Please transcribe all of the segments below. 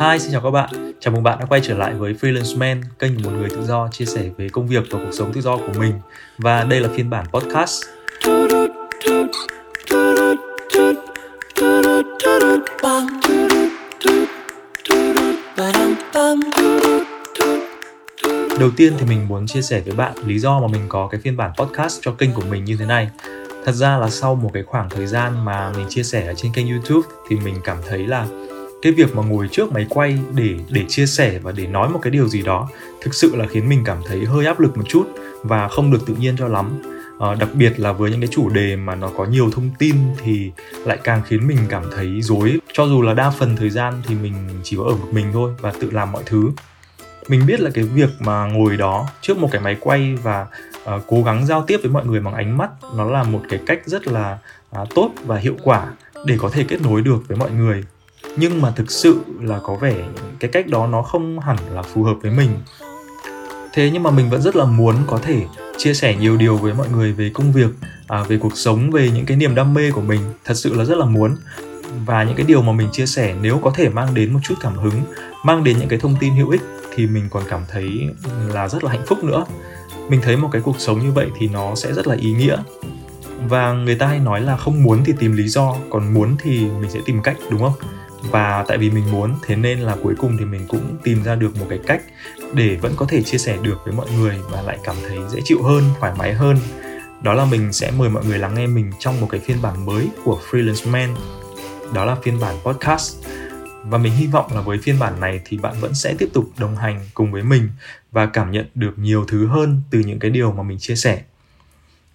Hi, xin chào các bạn. Chào mừng bạn đã quay trở lại với Freelance Man, kênh của một người tự do chia sẻ về công việc và cuộc sống tự do của mình. Và đây là phiên bản podcast. Đầu tiên thì mình muốn chia sẻ với bạn lý do mà mình có cái phiên bản podcast cho kênh của mình như thế này. Thật ra là sau một cái khoảng thời gian mà mình chia sẻ ở trên kênh YouTube thì mình cảm thấy là cái việc mà ngồi trước máy quay để để chia sẻ và để nói một cái điều gì đó thực sự là khiến mình cảm thấy hơi áp lực một chút và không được tự nhiên cho lắm. À, đặc biệt là với những cái chủ đề mà nó có nhiều thông tin thì lại càng khiến mình cảm thấy dối cho dù là đa phần thời gian thì mình chỉ có ở một mình thôi và tự làm mọi thứ mình biết là cái việc mà ngồi đó trước một cái máy quay và uh, cố gắng giao tiếp với mọi người bằng ánh mắt nó là một cái cách rất là uh, tốt và hiệu quả để có thể kết nối được với mọi người. Nhưng mà thực sự là có vẻ cái cách đó nó không hẳn là phù hợp với mình. Thế nhưng mà mình vẫn rất là muốn có thể chia sẻ nhiều điều với mọi người về công việc à, về cuộc sống về những cái niềm đam mê của mình. Thật sự là rất là muốn. Và những cái điều mà mình chia sẻ nếu có thể mang đến một chút cảm hứng mang đến những cái thông tin hữu ích thì mình còn cảm thấy là rất là hạnh phúc nữa. Mình thấy một cái cuộc sống như vậy thì nó sẽ rất là ý nghĩa. Và người ta hay nói là không muốn thì tìm lý do, còn muốn thì mình sẽ tìm cách, đúng không? Và tại vì mình muốn, thế nên là cuối cùng thì mình cũng tìm ra được một cái cách để vẫn có thể chia sẻ được với mọi người và lại cảm thấy dễ chịu hơn, thoải mái hơn. Đó là mình sẽ mời mọi người lắng nghe mình trong một cái phiên bản mới của freelance man. Đó là phiên bản podcast và mình hy vọng là với phiên bản này thì bạn vẫn sẽ tiếp tục đồng hành cùng với mình và cảm nhận được nhiều thứ hơn từ những cái điều mà mình chia sẻ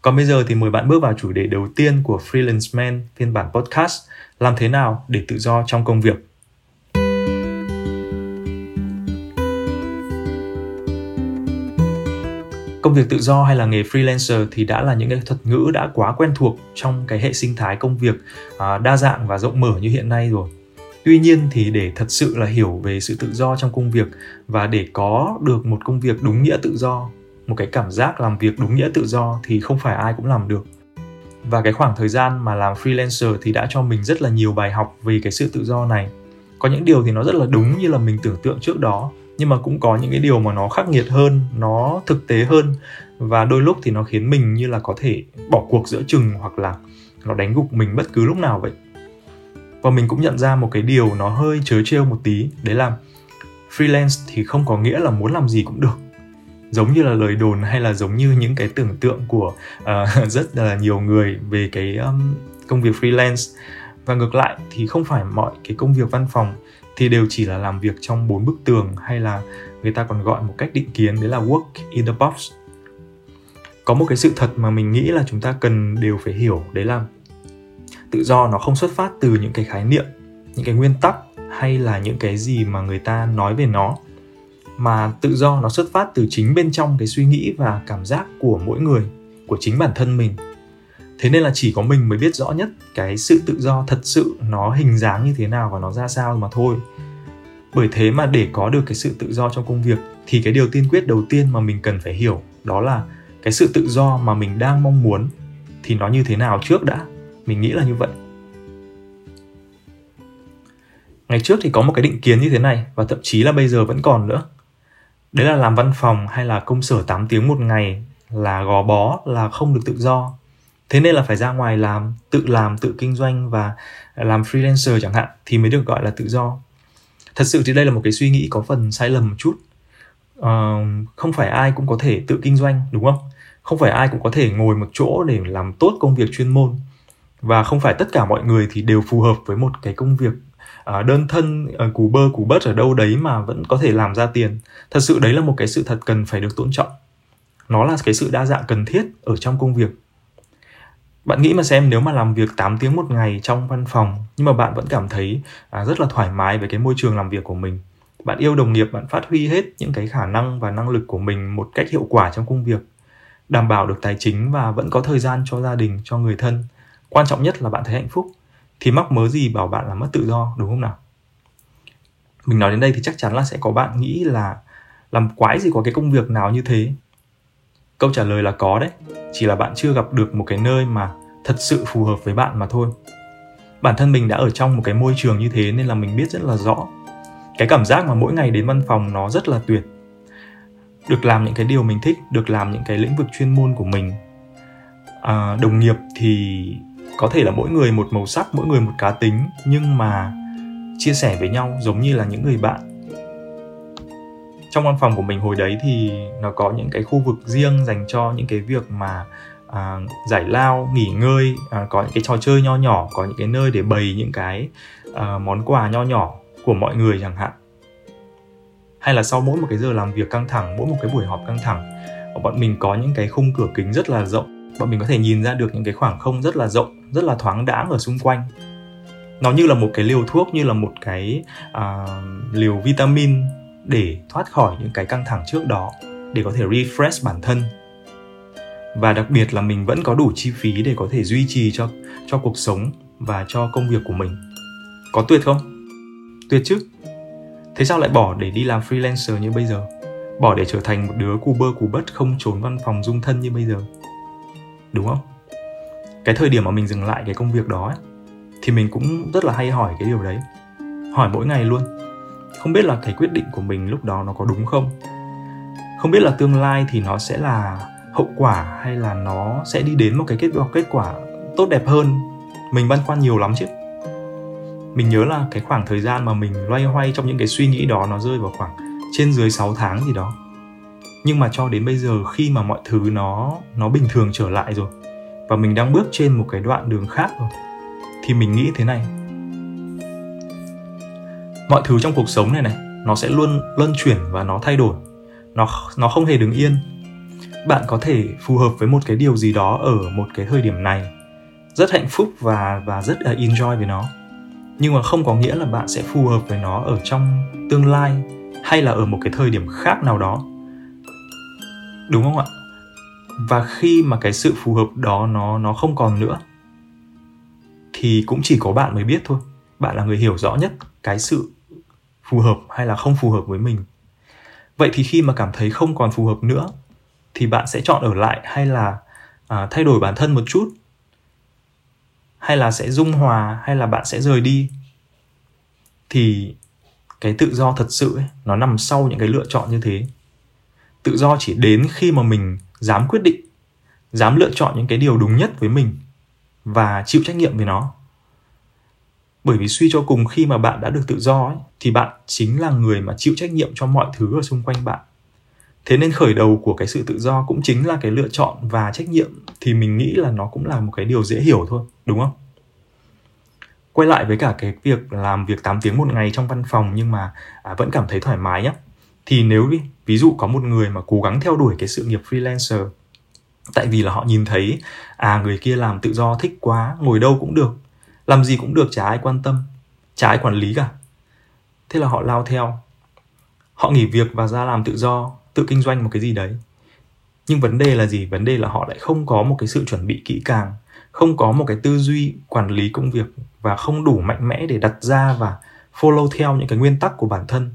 còn bây giờ thì mời bạn bước vào chủ đề đầu tiên của Freelance Man, phiên bản podcast, làm thế nào để tự do trong công việc. Công việc tự do hay là nghề freelancer thì đã là những cái thuật ngữ đã quá quen thuộc trong cái hệ sinh thái công việc à, đa dạng và rộng mở như hiện nay rồi. Tuy nhiên thì để thật sự là hiểu về sự tự do trong công việc và để có được một công việc đúng nghĩa tự do, một cái cảm giác làm việc đúng nghĩa tự do thì không phải ai cũng làm được. Và cái khoảng thời gian mà làm freelancer thì đã cho mình rất là nhiều bài học về cái sự tự do này. Có những điều thì nó rất là đúng như là mình tưởng tượng trước đó, nhưng mà cũng có những cái điều mà nó khắc nghiệt hơn, nó thực tế hơn và đôi lúc thì nó khiến mình như là có thể bỏ cuộc giữa chừng hoặc là nó đánh gục mình bất cứ lúc nào vậy và mình cũng nhận ra một cái điều nó hơi chớ trêu một tí đấy là freelance thì không có nghĩa là muốn làm gì cũng được. Giống như là lời đồn hay là giống như những cái tưởng tượng của uh, rất là nhiều người về cái um, công việc freelance. Và ngược lại thì không phải mọi cái công việc văn phòng thì đều chỉ là làm việc trong bốn bức tường hay là người ta còn gọi một cách định kiến đấy là work in the box. Có một cái sự thật mà mình nghĩ là chúng ta cần đều phải hiểu đấy là tự do nó không xuất phát từ những cái khái niệm, những cái nguyên tắc hay là những cái gì mà người ta nói về nó, mà tự do nó xuất phát từ chính bên trong cái suy nghĩ và cảm giác của mỗi người, của chính bản thân mình. Thế nên là chỉ có mình mới biết rõ nhất cái sự tự do thật sự nó hình dáng như thế nào và nó ra sao mà thôi. Bởi thế mà để có được cái sự tự do trong công việc thì cái điều tiên quyết đầu tiên mà mình cần phải hiểu đó là cái sự tự do mà mình đang mong muốn thì nó như thế nào trước đã mình nghĩ là như vậy. Ngày trước thì có một cái định kiến như thế này và thậm chí là bây giờ vẫn còn nữa. Đấy là làm văn phòng hay là công sở 8 tiếng một ngày là gò bó là không được tự do. Thế nên là phải ra ngoài làm tự làm tự kinh doanh và làm freelancer chẳng hạn thì mới được gọi là tự do. Thật sự thì đây là một cái suy nghĩ có phần sai lầm một chút. Uh, không phải ai cũng có thể tự kinh doanh đúng không? Không phải ai cũng có thể ngồi một chỗ để làm tốt công việc chuyên môn và không phải tất cả mọi người thì đều phù hợp với một cái công việc à, đơn thân à, củ cú bơ cú bớt ở đâu đấy mà vẫn có thể làm ra tiền. Thật sự đấy là một cái sự thật cần phải được tôn trọng. Nó là cái sự đa dạng cần thiết ở trong công việc. Bạn nghĩ mà xem nếu mà làm việc 8 tiếng một ngày trong văn phòng nhưng mà bạn vẫn cảm thấy à, rất là thoải mái với cái môi trường làm việc của mình. Bạn yêu đồng nghiệp bạn phát huy hết những cái khả năng và năng lực của mình một cách hiệu quả trong công việc. Đảm bảo được tài chính và vẫn có thời gian cho gia đình cho người thân quan trọng nhất là bạn thấy hạnh phúc thì mắc mớ gì bảo bạn là mất tự do đúng không nào? Mình nói đến đây thì chắc chắn là sẽ có bạn nghĩ là làm quái gì có cái công việc nào như thế. Câu trả lời là có đấy chỉ là bạn chưa gặp được một cái nơi mà thật sự phù hợp với bạn mà thôi. Bản thân mình đã ở trong một cái môi trường như thế nên là mình biết rất là rõ. Cái cảm giác mà mỗi ngày đến văn phòng nó rất là tuyệt. Được làm những cái điều mình thích được làm những cái lĩnh vực chuyên môn của mình. À, đồng nghiệp thì có thể là mỗi người một màu sắc mỗi người một cá tính nhưng mà chia sẻ với nhau giống như là những người bạn. Trong văn phòng của mình hồi đấy thì nó có những cái khu vực riêng dành cho những cái việc mà à, giải lao nghỉ ngơi à, có những cái trò chơi nho nhỏ có những cái nơi để bày những cái à, món quà nho nhỏ của mọi người chẳng hạn. Hay là sau mỗi một cái giờ làm việc căng thẳng mỗi một cái buổi họp căng thẳng bọn mình có những cái khung cửa kính rất là rộng. Bọn mình có thể nhìn ra được những cái khoảng không rất là rộng rất là thoáng đãng ở xung quanh. Nó như là một cái liều thuốc như là một cái uh, liều vitamin để thoát khỏi những cái căng thẳng trước đó để có thể refresh bản thân. Và đặc biệt là mình vẫn có đủ chi phí để có thể duy trì cho cho cuộc sống và cho công việc của mình. Có tuyệt không? Tuyệt chứ. Thế sao lại bỏ để đi làm freelancer như bây giờ? Bỏ để trở thành một đứa cu bơ cù bất không trốn văn phòng dung thân như bây giờ? Đúng không? Cái thời điểm mà mình dừng lại cái công việc đó ấy, thì mình cũng rất là hay hỏi cái điều đấy. Hỏi mỗi ngày luôn. Không biết là cái quyết định của mình lúc đó nó có đúng không? Không biết là tương lai thì nó sẽ là hậu quả hay là nó sẽ đi đến một cái kết quả kết quả tốt đẹp hơn? Mình băn khoăn nhiều lắm chứ. Mình nhớ là cái khoảng thời gian mà mình loay hoay trong những cái suy nghĩ đó nó rơi vào khoảng trên dưới 6 tháng gì đó. Nhưng mà cho đến bây giờ khi mà mọi thứ nó nó bình thường trở lại rồi và mình đang bước trên một cái đoạn đường khác rồi. Thì mình nghĩ thế này. Mọi thứ trong cuộc sống này này, nó sẽ luôn luân chuyển và nó thay đổi. Nó nó không hề đứng yên. Bạn có thể phù hợp với một cái điều gì đó ở một cái thời điểm này. Rất hạnh phúc và và rất là enjoy với nó. Nhưng mà không có nghĩa là bạn sẽ phù hợp với nó ở trong tương lai hay là ở một cái thời điểm khác nào đó. Đúng không ạ? Và khi mà cái sự phù hợp đó nó nó không còn nữa thì cũng chỉ có bạn mới biết thôi. Bạn là người hiểu rõ nhất cái sự phù hợp hay là không phù hợp với mình. Vậy thì khi mà cảm thấy không còn phù hợp nữa thì bạn sẽ chọn ở lại hay là à, thay đổi bản thân một chút? Hay là sẽ dung hòa hay là bạn sẽ rời đi? Thì cái tự do thật sự ấy, nó nằm sau những cái lựa chọn như thế tự do chỉ đến khi mà mình dám quyết định dám lựa chọn những cái điều đúng nhất với mình và chịu trách nhiệm về nó. Bởi vì suy cho cùng khi mà bạn đã được tự do ấy, thì bạn chính là người mà chịu trách nhiệm cho mọi thứ ở xung quanh bạn. Thế nên khởi đầu của cái sự tự do cũng chính là cái lựa chọn và trách nhiệm thì mình nghĩ là nó cũng là một cái điều dễ hiểu thôi đúng không? Quay lại với cả cái việc làm việc 8 tiếng một ngày trong văn phòng nhưng mà à, vẫn cảm thấy thoải mái nhé thì nếu ví dụ có một người mà cố gắng theo đuổi cái sự nghiệp freelancer, tại vì là họ nhìn thấy à người kia làm tự do, thích quá, ngồi đâu cũng được, làm gì cũng được, chả ai quan tâm, chả ai quản lý cả. Thế là họ lao theo. Họ nghỉ việc và ra làm tự do, tự kinh doanh một cái gì đấy. Nhưng vấn đề là gì? Vấn đề là họ lại không có một cái sự chuẩn bị kỹ càng, không có một cái tư duy quản lý công việc và không đủ mạnh mẽ để đặt ra và follow theo những cái nguyên tắc của bản thân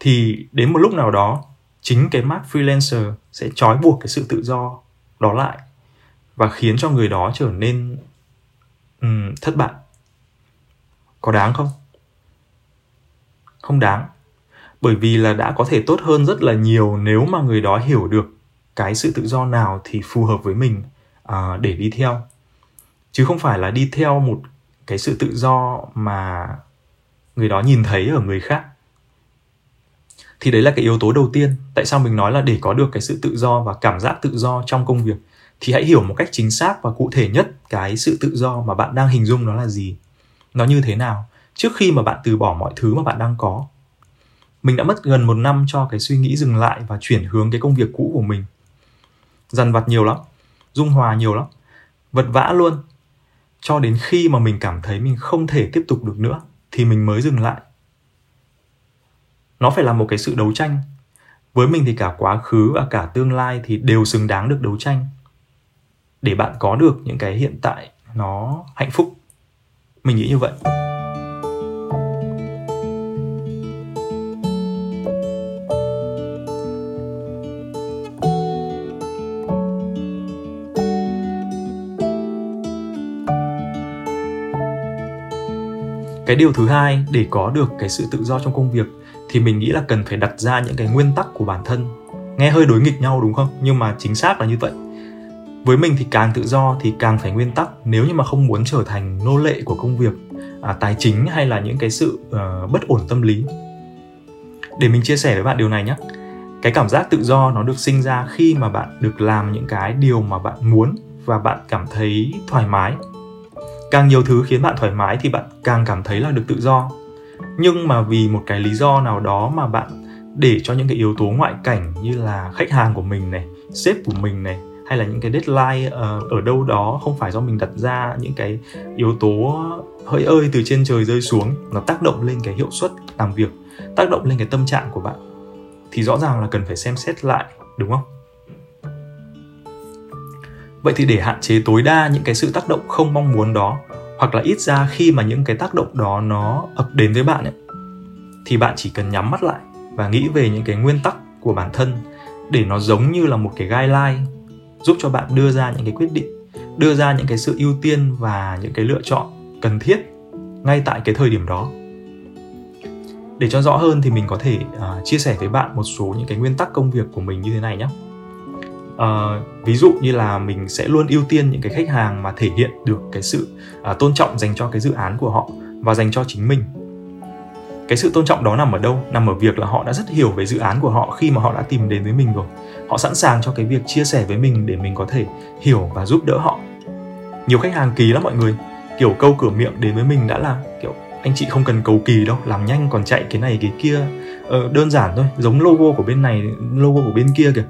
thì đến một lúc nào đó chính cái mark freelancer sẽ trói buộc cái sự tự do đó lại và khiến cho người đó trở nên um, thất bại. Có đáng không? Không đáng. Bởi vì là đã có thể tốt hơn rất là nhiều nếu mà người đó hiểu được cái sự tự do nào thì phù hợp với mình uh, để đi theo. Chứ không phải là đi theo một cái sự tự do mà người đó nhìn thấy ở người khác thì đấy là cái yếu tố đầu tiên. Tại sao mình nói là để có được cái sự tự do và cảm giác tự do trong công việc? Thì hãy hiểu một cách chính xác và cụ thể nhất cái sự tự do mà bạn đang hình dung nó là gì. Nó như thế nào? Trước khi mà bạn từ bỏ mọi thứ mà bạn đang có. Mình đã mất gần một năm cho cái suy nghĩ dừng lại và chuyển hướng cái công việc cũ của mình. Dằn vặt nhiều lắm, dung hòa nhiều lắm, vật vã luôn. Cho đến khi mà mình cảm thấy mình không thể tiếp tục được nữa, thì mình mới dừng lại nó phải là một cái sự đấu tranh. Với mình thì cả quá khứ và cả tương lai thì đều xứng đáng được đấu tranh. Để bạn có được những cái hiện tại nó hạnh phúc. Mình nghĩ như vậy. Cái điều thứ hai để có được cái sự tự do trong công việc thì mình nghĩ là cần phải đặt ra những cái nguyên tắc của bản thân. Nghe hơi đối nghịch nhau đúng không? Nhưng mà chính xác là như vậy. Với mình thì càng tự do thì càng phải nguyên tắc. Nếu như mà không muốn trở thành nô lệ của công việc à, tài chính hay là những cái sự uh, bất ổn tâm lý. Để mình chia sẻ với bạn điều này nhé. Cái cảm giác tự do nó được sinh ra khi mà bạn được làm những cái điều mà bạn muốn và bạn cảm thấy thoải mái. Càng nhiều thứ khiến bạn thoải mái thì bạn càng cảm thấy là được tự do nhưng mà vì một cái lý do nào đó mà bạn để cho những cái yếu tố ngoại cảnh như là khách hàng của mình này sếp của mình này hay là những cái deadline uh, ở đâu đó không phải do mình đặt ra những cái yếu tố hơi ơi từ trên trời rơi xuống nó tác động lên cái hiệu suất làm việc tác động lên cái tâm trạng của bạn thì rõ ràng là cần phải xem xét lại đúng không? Vậy thì để hạn chế tối đa những cái sự tác động không mong muốn đó hoặc là ít ra khi mà những cái tác động đó nó ập đến với bạn ấy thì bạn chỉ cần nhắm mắt lại và nghĩ về những cái nguyên tắc của bản thân để nó giống như là một cái guideline giúp cho bạn đưa ra những cái quyết định đưa ra những cái sự ưu tiên và những cái lựa chọn cần thiết ngay tại cái thời điểm đó. Để cho rõ hơn thì mình có thể uh, chia sẻ với bạn một số những cái nguyên tắc công việc của mình như thế này nhé uh, ví dụ như là mình sẽ luôn ưu tiên những cái khách hàng mà thể hiện được cái sự uh, tôn trọng dành cho cái dự án của họ và dành cho chính mình. Cái sự tôn trọng đó nằm ở đâu? Nằm ở việc là họ đã rất hiểu về dự án của họ khi mà họ đã tìm đến với mình rồi. Họ sẵn sàng cho cái việc chia sẻ với mình để mình có thể hiểu và giúp đỡ họ. Nhiều khách hàng kỳ lắm mọi người. Kiểu câu cửa miệng đến với mình đã là kiểu anh chị không cần cầu kỳ đâu làm nhanh còn chạy cái này cái kia. Ờ, đơn giản thôi giống logo của bên này logo của bên kia kìa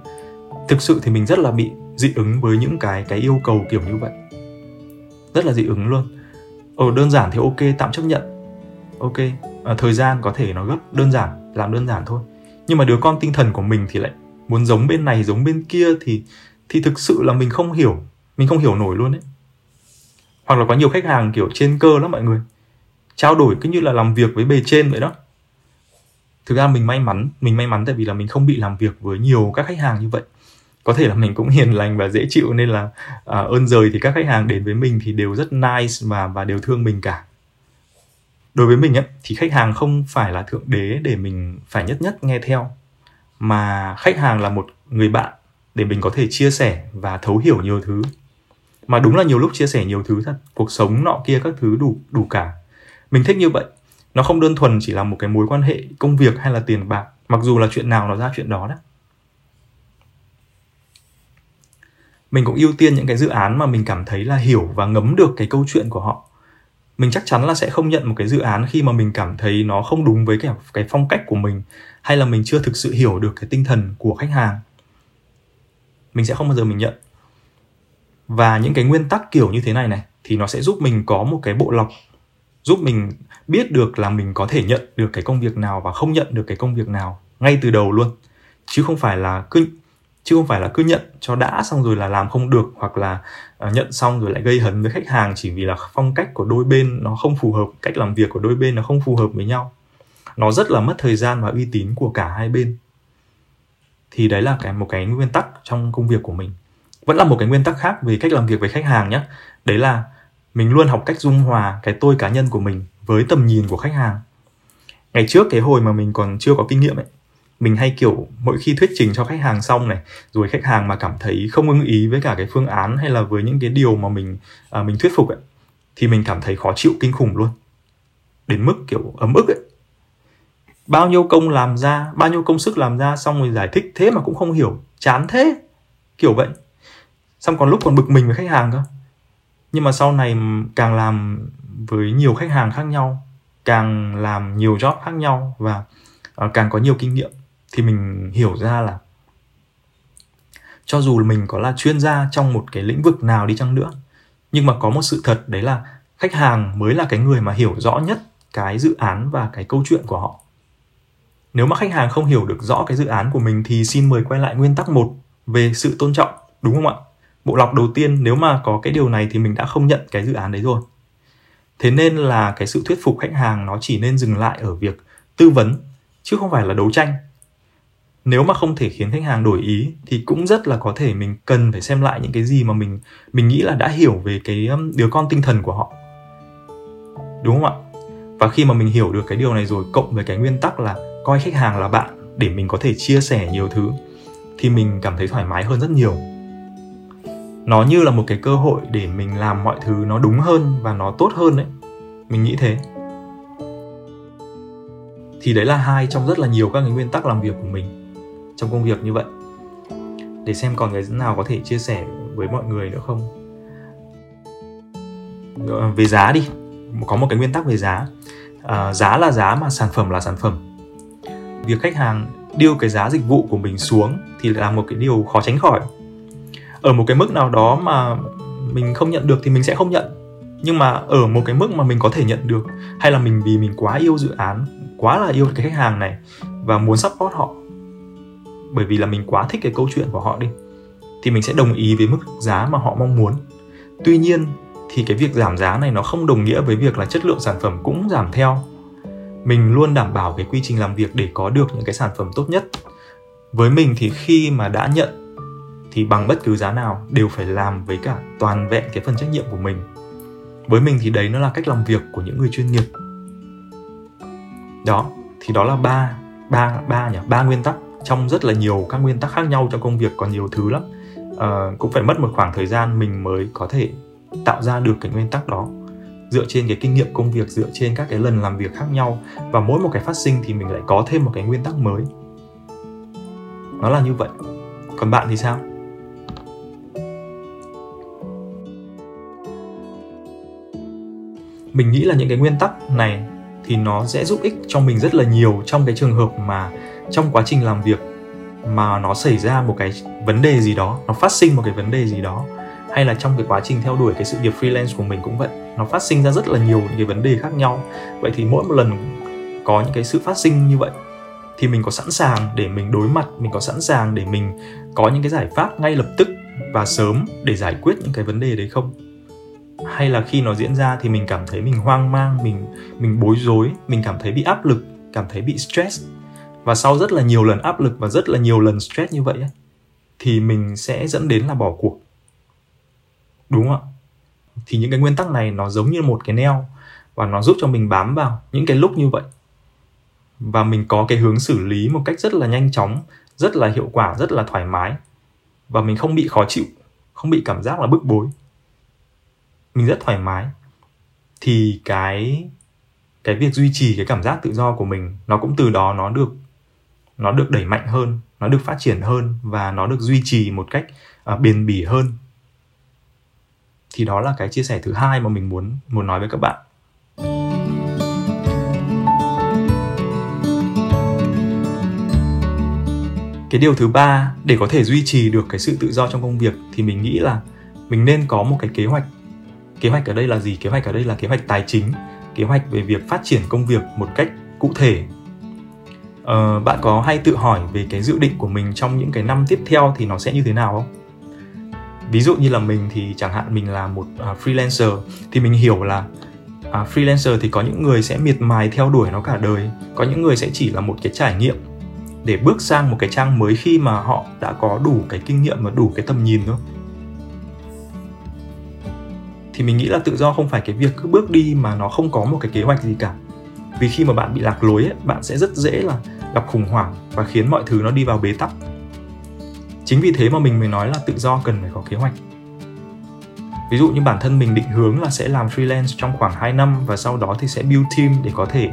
thực sự thì mình rất là bị dị ứng với những cái cái yêu cầu kiểu như vậy. Rất là dị ứng luôn. Ở đơn giản thì ok tạm chấp nhận. Ok à, thời gian có thể nó gấp đơn giản làm đơn giản thôi. Nhưng mà đứa con tinh thần của mình thì lại muốn giống bên này giống bên kia thì thì thực sự là mình không hiểu mình không hiểu nổi luôn đấy hoặc là có nhiều khách hàng kiểu trên cơ lắm mọi người. Trao đổi cứ như là làm việc với bề trên vậy đó. Thực ra mình may mắn mình may mắn tại vì là mình không bị làm việc với nhiều các khách hàng như vậy có thể là mình cũng hiền lành và dễ chịu nên là à, ơn rời thì các khách hàng đến với mình thì đều rất nice và và đều thương mình cả. Đối với mình ấy, thì khách hàng không phải là thượng đế để mình phải nhất nhất nghe theo mà khách hàng là một người bạn để mình có thể chia sẻ và thấu hiểu nhiều thứ. Mà đúng là nhiều lúc chia sẻ nhiều thứ thật cuộc sống nọ kia các thứ đủ đủ cả. Mình thích như vậy. Nó không đơn thuần chỉ là một cái mối quan hệ công việc hay là tiền bạc mặc dù là chuyện nào nó ra chuyện đó đấy mình cũng ưu tiên những cái dự án mà mình cảm thấy là hiểu và ngấm được cái câu chuyện của họ. Mình chắc chắn là sẽ không nhận một cái dự án khi mà mình cảm thấy nó không đúng với cái cái phong cách của mình, hay là mình chưa thực sự hiểu được cái tinh thần của khách hàng. Mình sẽ không bao giờ mình nhận. Và những cái nguyên tắc kiểu như thế này này, thì nó sẽ giúp mình có một cái bộ lọc, giúp mình biết được là mình có thể nhận được cái công việc nào và không nhận được cái công việc nào ngay từ đầu luôn. Chứ không phải là cứ chứ không phải là cứ nhận cho đã xong rồi là làm không được hoặc là uh, nhận xong rồi lại gây hấn với khách hàng chỉ vì là phong cách của đôi bên nó không phù hợp cách làm việc của đôi bên nó không phù hợp với nhau. Nó rất là mất thời gian và uy tín của cả hai bên. Thì đấy là cái một cái nguyên tắc trong công việc của mình. Vẫn là một cái nguyên tắc khác về cách làm việc với khách hàng nhé đấy là mình luôn học cách dung hòa cái tôi cá nhân của mình với tầm nhìn của khách hàng. Ngày trước cái hồi mà mình còn chưa có kinh nghiệm ấy mình hay kiểu mỗi khi thuyết trình cho khách hàng xong này rồi khách hàng mà cảm thấy không ưng ý với cả cái phương án hay là với những cái điều mà mình à, mình thuyết phục ấy thì mình cảm thấy khó chịu kinh khủng luôn. Đến mức kiểu ấm ức ấy. Bao nhiêu công làm ra bao nhiêu công sức làm ra xong rồi giải thích thế mà cũng không hiểu chán thế kiểu vậy. Xong còn lúc còn bực mình với khách hàng cơ. Nhưng mà sau này càng làm với nhiều khách hàng khác nhau càng làm nhiều job khác nhau và uh, càng có nhiều kinh nghiệm thì mình hiểu ra là cho dù mình có là chuyên gia trong một cái lĩnh vực nào đi chăng nữa, nhưng mà có một sự thật đấy là khách hàng mới là cái người mà hiểu rõ nhất cái dự án và cái câu chuyện của họ. Nếu mà khách hàng không hiểu được rõ cái dự án của mình thì xin mời quay lại nguyên tắc một về sự tôn trọng, đúng không ạ? Bộ lọc đầu tiên, nếu mà có cái điều này thì mình đã không nhận cái dự án đấy rồi. Thế nên là cái sự thuyết phục khách hàng nó chỉ nên dừng lại ở việc tư vấn, chứ không phải là đấu tranh nếu mà không thể khiến khách hàng đổi ý, thì cũng rất là có thể mình cần phải xem lại những cái gì mà mình mình nghĩ là đã hiểu về cái um, đứa con tinh thần của họ. Đúng không ạ? Và khi mà mình hiểu được cái điều này rồi, cộng với cái nguyên tắc là coi khách hàng là bạn để mình có thể chia sẻ nhiều thứ, thì mình cảm thấy thoải mái hơn rất nhiều. Nó như là một cái cơ hội để mình làm mọi thứ nó đúng hơn và nó tốt hơn đấy. Mình nghĩ thế. Thì đấy là hai trong rất là nhiều các cái nguyên tắc làm việc của mình trong công việc như vậy. Để xem còn người nào có thể chia sẻ với mọi người nữa không? Ờ, về giá đi. Có một cái nguyên tắc về giá. À, giá là giá mà sản phẩm là sản phẩm. Việc khách hàng điêu cái giá dịch vụ của mình xuống thì là một cái điều khó tránh khỏi. Ở một cái mức nào đó mà mình không nhận được thì mình sẽ không nhận. Nhưng mà ở một cái mức mà mình có thể nhận được hay là mình vì mình quá yêu dự án quá là yêu cái khách hàng này và muốn support họ bởi vì là mình quá thích cái câu chuyện của họ đi, thì mình sẽ đồng ý với mức giá mà họ mong muốn. Tuy nhiên, thì cái việc giảm giá này nó không đồng nghĩa với việc là chất lượng sản phẩm cũng giảm theo. Mình luôn đảm bảo cái quy trình làm việc để có được những cái sản phẩm tốt nhất. Với mình thì khi mà đã nhận, thì bằng bất cứ giá nào đều phải làm với cả toàn vẹn cái phần trách nhiệm của mình. Với mình thì đấy nó là cách làm việc của những người chuyên nghiệp. Đó, thì đó là ba ba ba nhỉ? Ba nguyên tắc trong rất là nhiều các nguyên tắc khác nhau trong công việc còn nhiều thứ lắm. À, cũng phải mất một khoảng thời gian mình mới có thể tạo ra được cái nguyên tắc đó. Dựa trên cái kinh nghiệm công việc dựa trên các cái lần làm việc khác nhau và mỗi một cái phát sinh thì mình lại có thêm một cái nguyên tắc mới. Nó là như vậy. Còn bạn thì sao? Mình nghĩ là những cái nguyên tắc này thì nó sẽ giúp ích cho mình rất là nhiều trong cái trường hợp mà trong quá trình làm việc mà nó xảy ra một cái vấn đề gì đó, nó phát sinh một cái vấn đề gì đó, hay là trong cái quá trình theo đuổi cái sự nghiệp freelance của mình cũng vậy, nó phát sinh ra rất là nhiều những cái vấn đề khác nhau. Vậy thì mỗi một lần có những cái sự phát sinh như vậy thì mình có sẵn sàng để mình đối mặt, mình có sẵn sàng để mình có những cái giải pháp ngay lập tức và sớm để giải quyết những cái vấn đề đấy không? Hay là khi nó diễn ra thì mình cảm thấy mình hoang mang, mình mình bối rối, mình cảm thấy bị áp lực, cảm thấy bị stress? Và sau rất là nhiều lần áp lực và rất là nhiều lần stress như vậy thì mình sẽ dẫn đến là bỏ cuộc. Đúng không ạ? Thì những cái nguyên tắc này nó giống như một cái neo và nó giúp cho mình bám vào những cái lúc như vậy. Và mình có cái hướng xử lý một cách rất là nhanh chóng, rất là hiệu quả, rất là thoải mái. Và mình không bị khó chịu, không bị cảm giác là bức bối. Mình rất thoải mái. Thì cái cái việc duy trì cái cảm giác tự do của mình, nó cũng từ đó nó được nó được đẩy mạnh hơn nó được phát triển hơn và nó được duy trì một cách uh, bền bỉ hơn. Thì đó là cái chia sẻ thứ hai mà mình muốn muốn nói với các bạn. Cái điều thứ ba để có thể duy trì được cái sự tự do trong công việc thì mình nghĩ là mình nên có một cái kế hoạch. Kế hoạch ở đây là gì? Kế hoạch ở đây là kế hoạch tài chính kế hoạch về việc phát triển công việc một cách cụ thể. Ờ, bạn có hay tự hỏi về cái dự định của mình trong những cái năm tiếp theo thì nó sẽ như thế nào không? Ví dụ như là mình thì chẳng hạn mình là một uh, freelancer thì mình hiểu là uh, freelancer thì có những người sẽ miệt mài theo đuổi nó cả đời. Có những người sẽ chỉ là một cái trải nghiệm để bước sang một cái trang mới khi mà họ đã có đủ cái kinh nghiệm và đủ cái tầm nhìn thôi. Thì mình nghĩ là tự do không phải cái việc cứ bước đi mà nó không có một cái kế hoạch gì cả. Vì khi mà bạn bị lạc lối ấy, bạn sẽ rất dễ là gặp khủng hoảng và khiến mọi thứ nó đi vào bế tắc. Chính vì thế mà mình mới nói là tự do cần phải có kế hoạch. Ví dụ như bản thân mình định hướng là sẽ làm freelance trong khoảng 2 năm và sau đó thì sẽ build team để có thể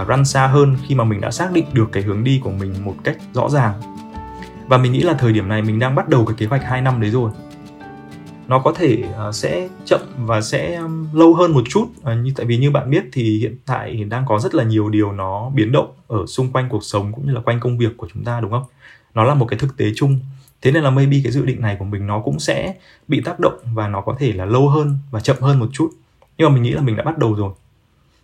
uh, run xa hơn khi mà mình đã xác định được cái hướng đi của mình một cách rõ ràng. Và mình nghĩ là thời điểm này mình đang bắt đầu cái kế hoạch 2 năm đấy rồi nó có thể uh, sẽ chậm và sẽ um, lâu hơn một chút. Uh, như tại vì như bạn biết thì hiện tại đang có rất là nhiều điều nó biến động ở xung quanh cuộc sống cũng như là quanh công việc của chúng ta đúng không? Nó là một cái thực tế chung. Thế nên là maybe cái dự định này của mình nó cũng sẽ bị tác động và nó có thể là lâu hơn và chậm hơn một chút. Nhưng mà mình nghĩ là mình đã bắt đầu rồi.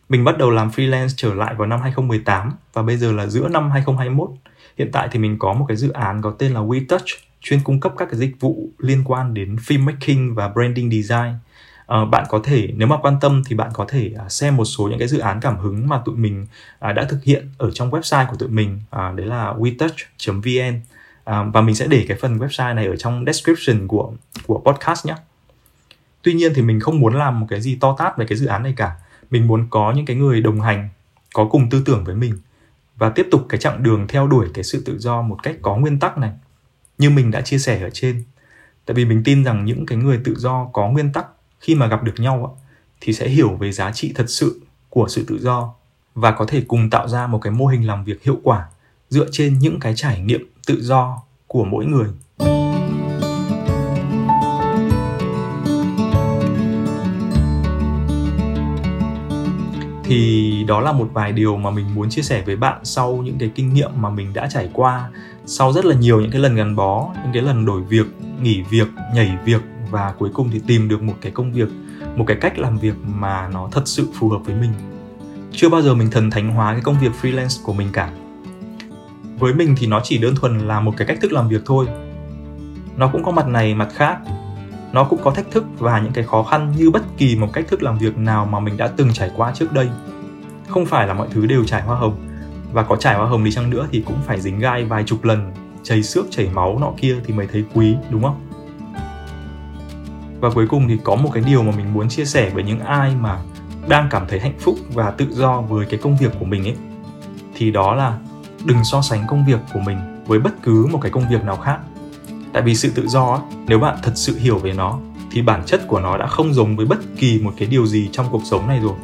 Mình bắt đầu làm freelance trở lại vào năm 2018 và bây giờ là giữa năm 2021 hiện tại thì mình có một cái dự án có tên là WeTouch chuyên cung cấp các cái dịch vụ liên quan đến filmmaking và branding design. À, bạn có thể nếu mà quan tâm thì bạn có thể à, xem một số những cái dự án cảm hứng mà tụi mình à, đã thực hiện ở trong website của tụi mình à, đấy là wetouch.vn à, và mình sẽ để cái phần website này ở trong description của của podcast nhé. Tuy nhiên thì mình không muốn làm một cái gì to tát về cái dự án này cả. Mình muốn có những cái người đồng hành có cùng tư tưởng với mình và tiếp tục cái chặng đường theo đuổi cái sự tự do một cách có nguyên tắc này như mình đã chia sẻ ở trên. Tại vì mình tin rằng những cái người tự do có nguyên tắc khi mà gặp được nhau thì sẽ hiểu về giá trị thật sự của sự tự do và có thể cùng tạo ra một cái mô hình làm việc hiệu quả dựa trên những cái trải nghiệm tự do của mỗi người. Thì đó là một vài điều mà mình muốn chia sẻ với bạn sau những cái kinh nghiệm mà mình đã trải qua sau rất là nhiều những cái lần gắn bó, những cái lần đổi việc, nghỉ việc, nhảy việc và cuối cùng thì tìm được một cái công việc, một cái cách làm việc mà nó thật sự phù hợp với mình. Chưa bao giờ mình thần thánh hóa cái công việc freelance của mình cả. Với mình thì nó chỉ đơn thuần là một cái cách thức làm việc thôi. Nó cũng có mặt này, mặt khác. Nó cũng có thách thức và những cái khó khăn như bất kỳ một cách thức làm việc nào mà mình đã từng trải qua trước đây. Không phải là mọi thứ đều trải hoa hồng và có trải hoa hồng đi chăng nữa thì cũng phải dính gai vài chục lần, chảy xước, chảy máu nọ kia thì mới thấy quý, đúng không? Và cuối cùng thì có một cái điều mà mình muốn chia sẻ với những ai mà đang cảm thấy hạnh phúc và tự do với cái công việc của mình ấy, thì đó là đừng so sánh công việc của mình với bất cứ một cái công việc nào khác. Tại vì sự tự do nếu bạn thật sự hiểu về nó, thì bản chất của nó đã không giống với bất kỳ một cái điều gì trong cuộc sống này rồi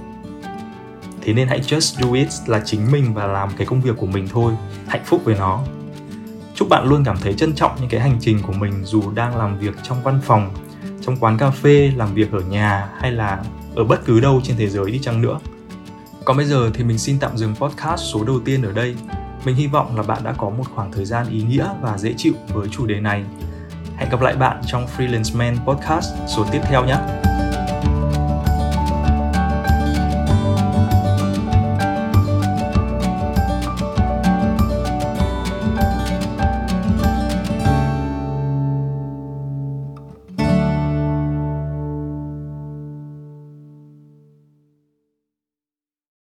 thế nên hãy just do it là chính mình và làm cái công việc của mình thôi hạnh phúc với nó chúc bạn luôn cảm thấy trân trọng những cái hành trình của mình dù đang làm việc trong văn phòng, trong quán cà phê, làm việc ở nhà hay là ở bất cứ đâu trên thế giới đi chăng nữa còn bây giờ thì mình xin tạm dừng podcast số đầu tiên ở đây mình hy vọng là bạn đã có một khoảng thời gian ý nghĩa và dễ chịu với chủ đề này. Hẹn gặp lại bạn trong Freelance Man Podcast số tiếp theo nhé.